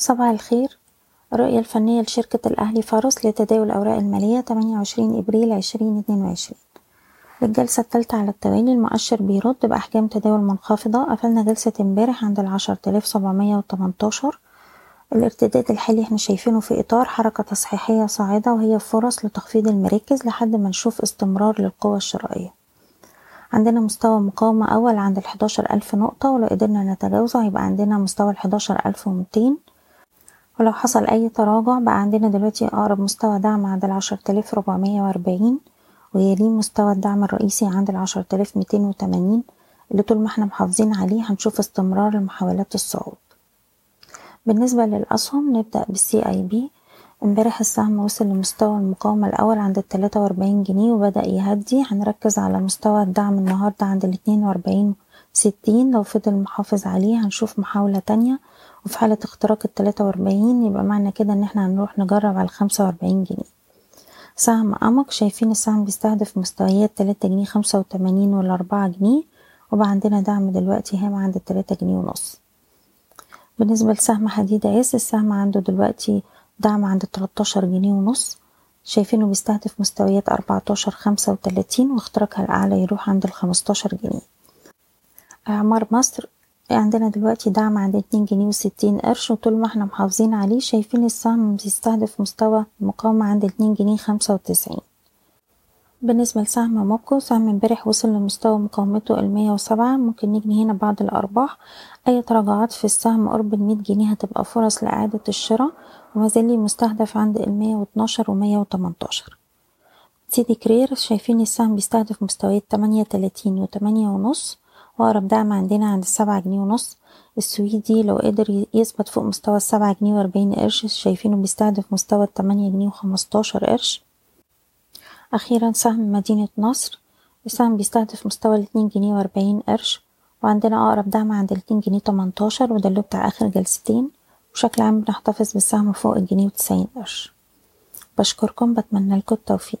صباح الخير. الرؤية الفنية لشركة الأهلي فارس لتداول الأوراق المالية 28 إبريل 2022 للجلسة الثالثة على التوالي المؤشر بيرد بأحجام تداول منخفضة. قفلنا جلسة امبارح عند العشرة آلاف سبعمية وتمنتاشر. الارتداد الحالي إحنا شايفينه في إطار حركة تصحيحية صاعدة وهي فرص لتخفيض المراكز لحد ما نشوف استمرار للقوة الشرائية. عندنا مستوى مقاومة أول عند الحداشر ألف نقطة ولو قدرنا نتجاوزه هيبقى عندنا مستوى الحداشر ألف ومتين. ولو حصل أي تراجع بقى عندنا دلوقتي أقرب مستوى دعم عند العشرة آلاف ربعمية وأربعين ويليه مستوى الدعم الرئيسي عند العشرة آلاف ميتين وتمانين اللي طول ما إحنا محافظين عليه هنشوف استمرار لمحاولات الصعود. بالنسبة للأسهم نبدأ بالسي اي بي امبارح السهم وصل لمستوى المقاومة الأول عند التلاتة وأربعين جنيه وبدأ يهدي. هنركز على مستوى الدعم النهاردة عند الاتنين وأربعين ستين لو فضل محافظ عليه هنشوف محاولة تانية. وفي حالة اختراق التلاتة وأربعين يبقى معنى كده إن إحنا هنروح نجرب على الخمسة وأربعين جنيه. سهم أمك شايفين السهم بيستهدف مستويات تلاتة جنيه خمسة وتمانين والأربعة جنيه. وبقى عندنا دعم دلوقتي هام عند التلاتة جنيه ونص. بالنسبة لسهم حديد عز السهم عنده دلوقتي دعم عند تلاتاشر جنيه ونص. شايفينه بيستهدف مستويات أربعتاشر خمسة وتلاتين واختراقها الأعلى يروح عند الخمستاشر جنيه. إعمار مصر عندنا دلوقتي دعم عند اتنين جنيه وستين قرش وطول ما إحنا محافظين عليه شايفين السهم بيستهدف مستوى المقاومة عند اتنين جنيه خمسة وتسعين. بالنسبة لسهم موبكو سهم امبارح وصل لمستوى مقاومته المية وسبعة ممكن نجني هنا بعض الأرباح. أي تراجعات في السهم قرب المية جنيه هتبقى فرص لإعادة الشراء ومازال مستهدف عند المية واتناشر ومية وتمنتاشر. سيدي كرير شايفين السهم بيستهدف مستويات تمانية تلاتين وتمانية ونص. وأقرب دعم عندنا عند السبعة جنيه ونص. السويدي لو قدر يثبت فوق مستوى السبعة جنيه وأربعين قرش شايفينه بيستهدف مستوى التمانية جنيه وخمستاشر قرش. أخيرا سهم مدينة نصر. السهم بيستهدف مستوى الاتنين جنيه وأربعين قرش. وعندنا أقرب دعم عند الاتنين جنيه تمنتاشر وده اللي بتاع آخر جلستين. بشكل عام بنحتفظ بالسهم فوق الجنيه وتسعين قرش. بشكركم بتمنى لكم التوفيق.